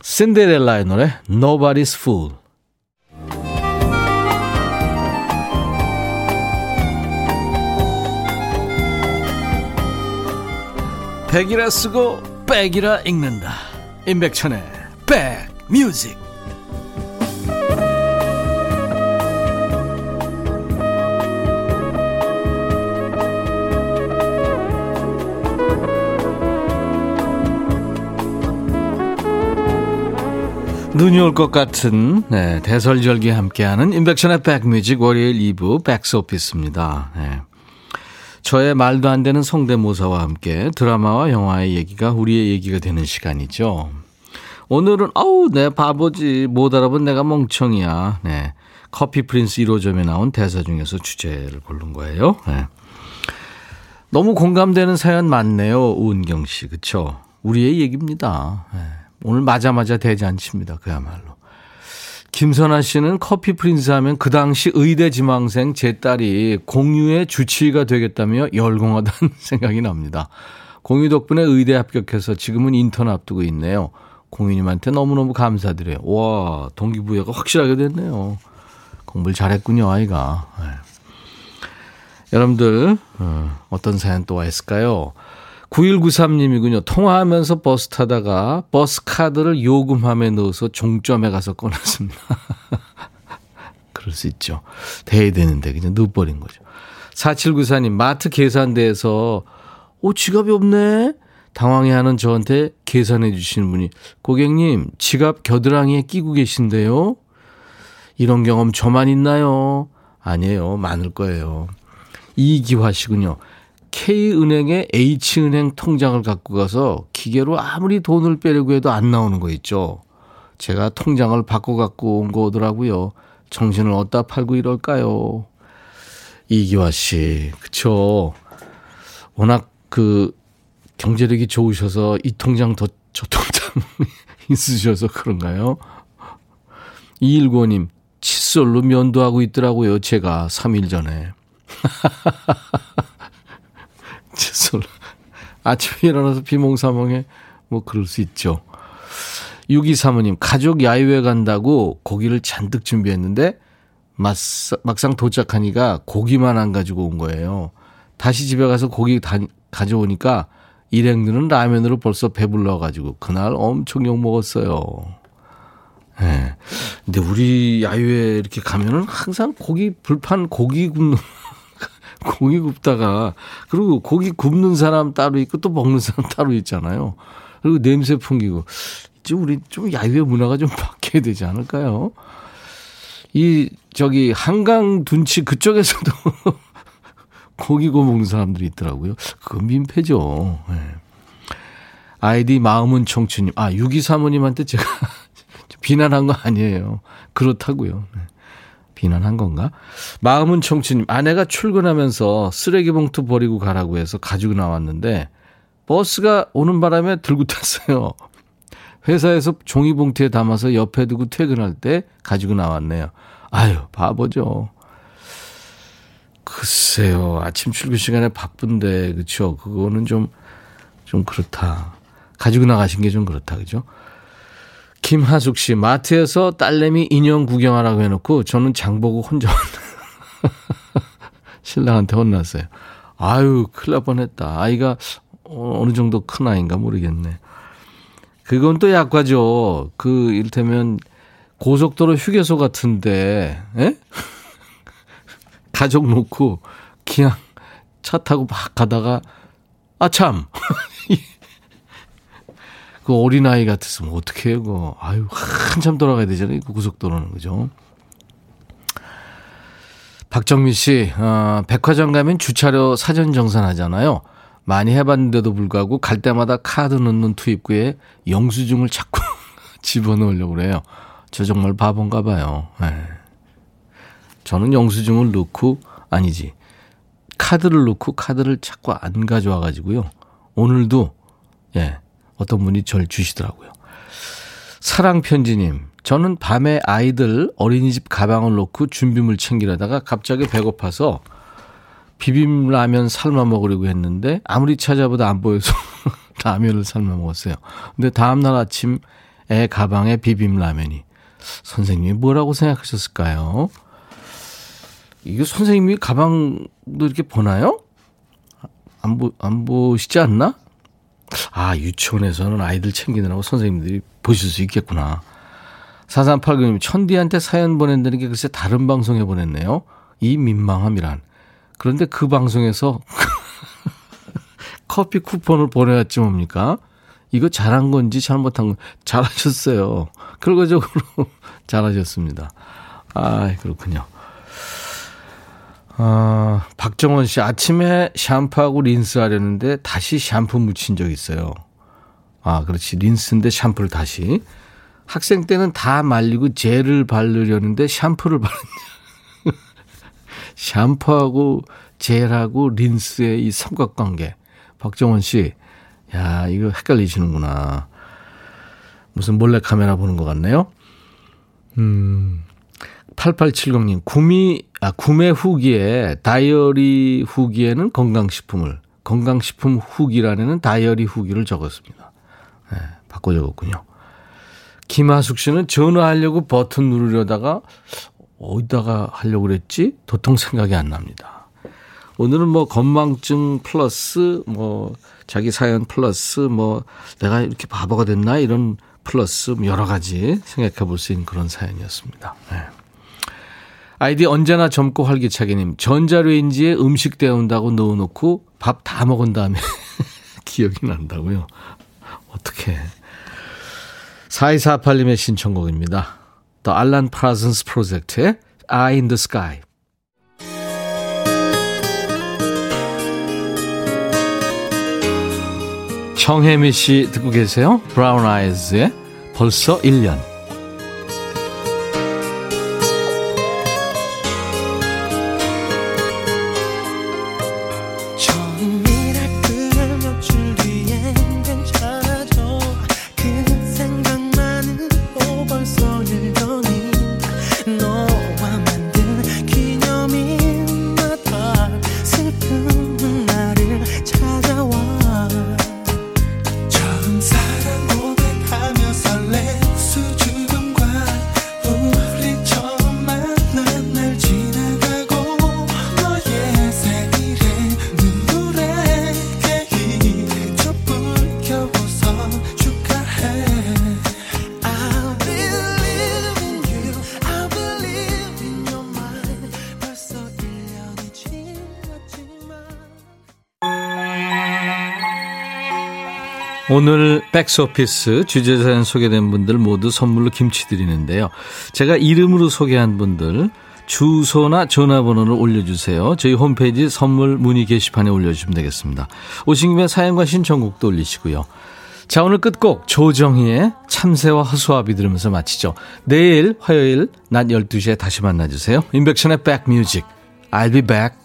신데렐라의 노래 Nobody's Fool 백이라 쓰고 백이라 읽는다. 임백천의 백뮤직 눈이 올 것 같은 네, 대설절기 함께하는 임백천의 백뮤직 월요일 2부 백스오피스입니다. 네. 저의 말도 안 되는 성대모사와 함께 드라마와 영화의 얘기가 우리의 얘기가 되는 시간이죠. 오늘은 아우 내 바보지 못 알아본 내가 멍청이야. 네. 커피 프린스 1호점에 나온 대사 중에서 주제를 고른 거예요. 네. 너무 공감되는 사연 많네요. 우은경 씨. 그쵸? 우리의 얘기입니다. 네. 오늘 맞아맞아 대잔치입니다. 그야말로. 김선아 씨는 커피 프린스 하면 그 당시 의대 지망생 제 딸이 공유의 주치의가 되겠다며 열공하다는 [laughs] 생각이 납니다. 공유 덕분에 의대 합격해서 지금은 인턴 앞두고 있네요. 공유님한테 너무너무 감사드려요. 와, 동기부여가 확실하게 됐네요. 공부를 잘했군요, 아이가. 네. 여러분들, 어, 어떤 사연 또 와 있을까요? 9193님이군요. 통화하면서 버스 타다가 버스 카드를 요금함에 넣어서 종점에 가서 꺼냈습니다. [laughs] 그럴 수 있죠. 대야 되는데 그냥 넣어버린 거죠. 4794님, 마트 계산대에서, 오, 지갑이 없네? 당황해하는 저한테 계산해 주시는 분이, 고객님, 지갑 겨드랑이에 끼고 계신데요? 이런 경험 저만 있나요? 아니에요. 많을 거예요. 이기화 씨군요. K은행의 H은행 통장을 갖고 가서 기계로 아무리 돈을 빼려고 해도 안 나오는 거 있죠. 제가 통장을 바꿔 갖고 온 거더라고요. 정신을 어디다 팔고 이럴까요? 이기화 씨, 그쵸. 워낙 그 경제력이 좋으셔서 이 통장 더 저 통장 [laughs] 있으셔서 그런가요? 219님, 칫솔로 면도하고 있더라고요. 제가 3일 전에. [laughs] 칫솔. 아침에 일어나서 비몽사몽해. 뭐 그럴 수 있죠. 6235님, 가족 야유회 간다고 고기를 잔뜩 준비했는데 막상 도착하니까 고기만 안 가지고 온 거예요. 다시 집에 가서 고기 다, 가져오니까 일행들은 라면으로 벌써 배불러가지고 그날 엄청 욕 먹었어요. 예. 네. 근데 우리 야유회 이렇게 가면은 항상 고기 불판 고기 굽는 고기 굽다가 그리고 고기 굽는 사람 따로 있고 또 먹는 사람 따로 있잖아요. 그리고 냄새 풍기고 이제 우리 좀 야유회 문화가 좀 [laughs] 바뀌어야 되지 않을까요? 이 저기 한강 둔치 그쪽에서도 [laughs] 고기 구워 먹는 사람들이 있더라고요. 그건 민폐죠. 네. 아이디 마음은 청춘님. 아, 62사모님한테 제가 [laughs] 비난한 거 아니에요. 그렇다고요. 네. 비난한 건가? 마음은 청춘님, 아내가 출근하면서 쓰레기 봉투 버리고 가라고 해서 가지고 나왔는데 버스가 오는 바람에 들고 탔어요. 회사에서 종이 봉투에 담아서 옆에 두고 퇴근할 때 가지고 나왔네요. 아유, 바보죠. 글쎄요, 아침 출근 시간에 바쁜데, 그쵸. 그거는 좀, 좀 그렇다. 가지고 나가신 게 좀 그렇다, 그죠? 김하숙 씨, 마트에서 딸내미 인형 구경하라고 해놓고 저는 장보고 혼자 [laughs] 신랑한테 혼났어요. 아유, 큰일 날 뻔했다. 아이가 어느 정도 큰 아이인가 모르겠네. 그건 또 약과죠. 그, 이를테면, 고속도로 휴게소 같은데, 에? [laughs] 가족 놓고, 그냥 차 타고 막 가다가, 아, 참! [laughs] 그 어린아이 같았으면 어떻게 해요, 그거. 아유, 한참 돌아가야 되잖아요. 그 고속도로는, 그죠? 박정민 씨, 어, 백화점 가면 주차료 사전 정산하잖아요. 많이 해봤는데도 불구하고 갈 때마다 카드 넣는 투입구에 영수증을 자꾸 [laughs] 집어넣으려고 그래요. 저 정말 바본가 봐요. 네. 저는 영수증을 넣고, 아니지. 카드를 넣고 카드를 자꾸 안 가져와 가지고요. 오늘도, 예, 어떤 분이 절 주시더라고요. 사랑편지님, 저는 밤에 아이들 어린이집 가방을 놓고 준비물 챙기려다가 갑자기 배고파서 비빔라면 삶아 먹으려고 했는데 아무리 찾아보다 안 보여서 [laughs] 라면을 삶아 먹었어요. 근데 다음날 아침 애 가방에 비빔라면이. 선생님이 뭐라고 생각하셨을까요? 이거 선생님이 가방도 이렇게 보나요? 안, 보, 안 보시지 않나? 아, 유치원에서는 아이들 챙기느라고 선생님들이 보실 수 있겠구나. 4389님, 천디한테 사연 보낸다는 게 글쎄 다른 방송에 보냈네요. 이 민망함이란. 그런데 그 방송에서 [laughs] 커피 쿠폰을 보내왔지 뭡니까? 이거 잘한 건지 잘못한 건 잘하셨어요. 결과적으로 [laughs] 잘하셨습니다. 아, 그렇군요. 아, 박정원 씨 아침에 샴푸하고 린스 하려는데 다시 샴푸 묻힌 적 있어요. 아, 그렇지. 린스인데 샴푸를 다시. 학생 때는 다 말리고 젤을 바르려는데 샴푸를 바른냐. [laughs] 샴푸하고 젤하고 린스의 이 삼각관계. 박정원 씨, 야, 이거 헷갈리시는구나. 무슨 몰래 카메라 보는 것 같네요. 음, 8870님, 구미, 아, 구매 후기에, 다이어리 후기에는 건강식품을, 건강식품 후기란에는 다이어리 후기를 적었습니다. 네, 바꿔 적었군요. 김하숙 씨는 전화하려고 버튼 누르려다가, 어디다가 하려고 그랬지? 도통 생각이 안 납니다. 오늘은 뭐 건망증 플러스, 뭐, 자기 사연 플러스, 뭐, 내가 이렇게 바보가 됐나? 이런 플러스 뭐 여러 가지 생각해 볼 수 있는 그런 사연이었습니다. 네. 아이디 언제나 젊고 활기차게님 전자레인지에 음식 데운다고 넣어놓고 밥 다 먹은 다음에 [laughs] 기억이 난다고요. 어떻게? 4248님의 신청곡입니다. The Alan Parsons Project의 Eye in the Sky. 정혜미 씨 듣고 계세요? 브라운 아이즈의 벌써 1년. 오늘 백스오피스 주제사연 소개된 분들 모두 선물로 김치 드리는데요. 제가 이름으로 소개한 분들 주소나 전화번호를 올려주세요. 저희 홈페이지 선물 문의 게시판에 올려주시면 되겠습니다. 오신 김에 사연과 신청곡도 올리시고요. 자 오늘 끝곡 조정희의 참새와 허수아비 들으면서 마치죠. 내일 화요일 낮 12시에 다시 만나주세요. 인백션의 백뮤직 I'll be back.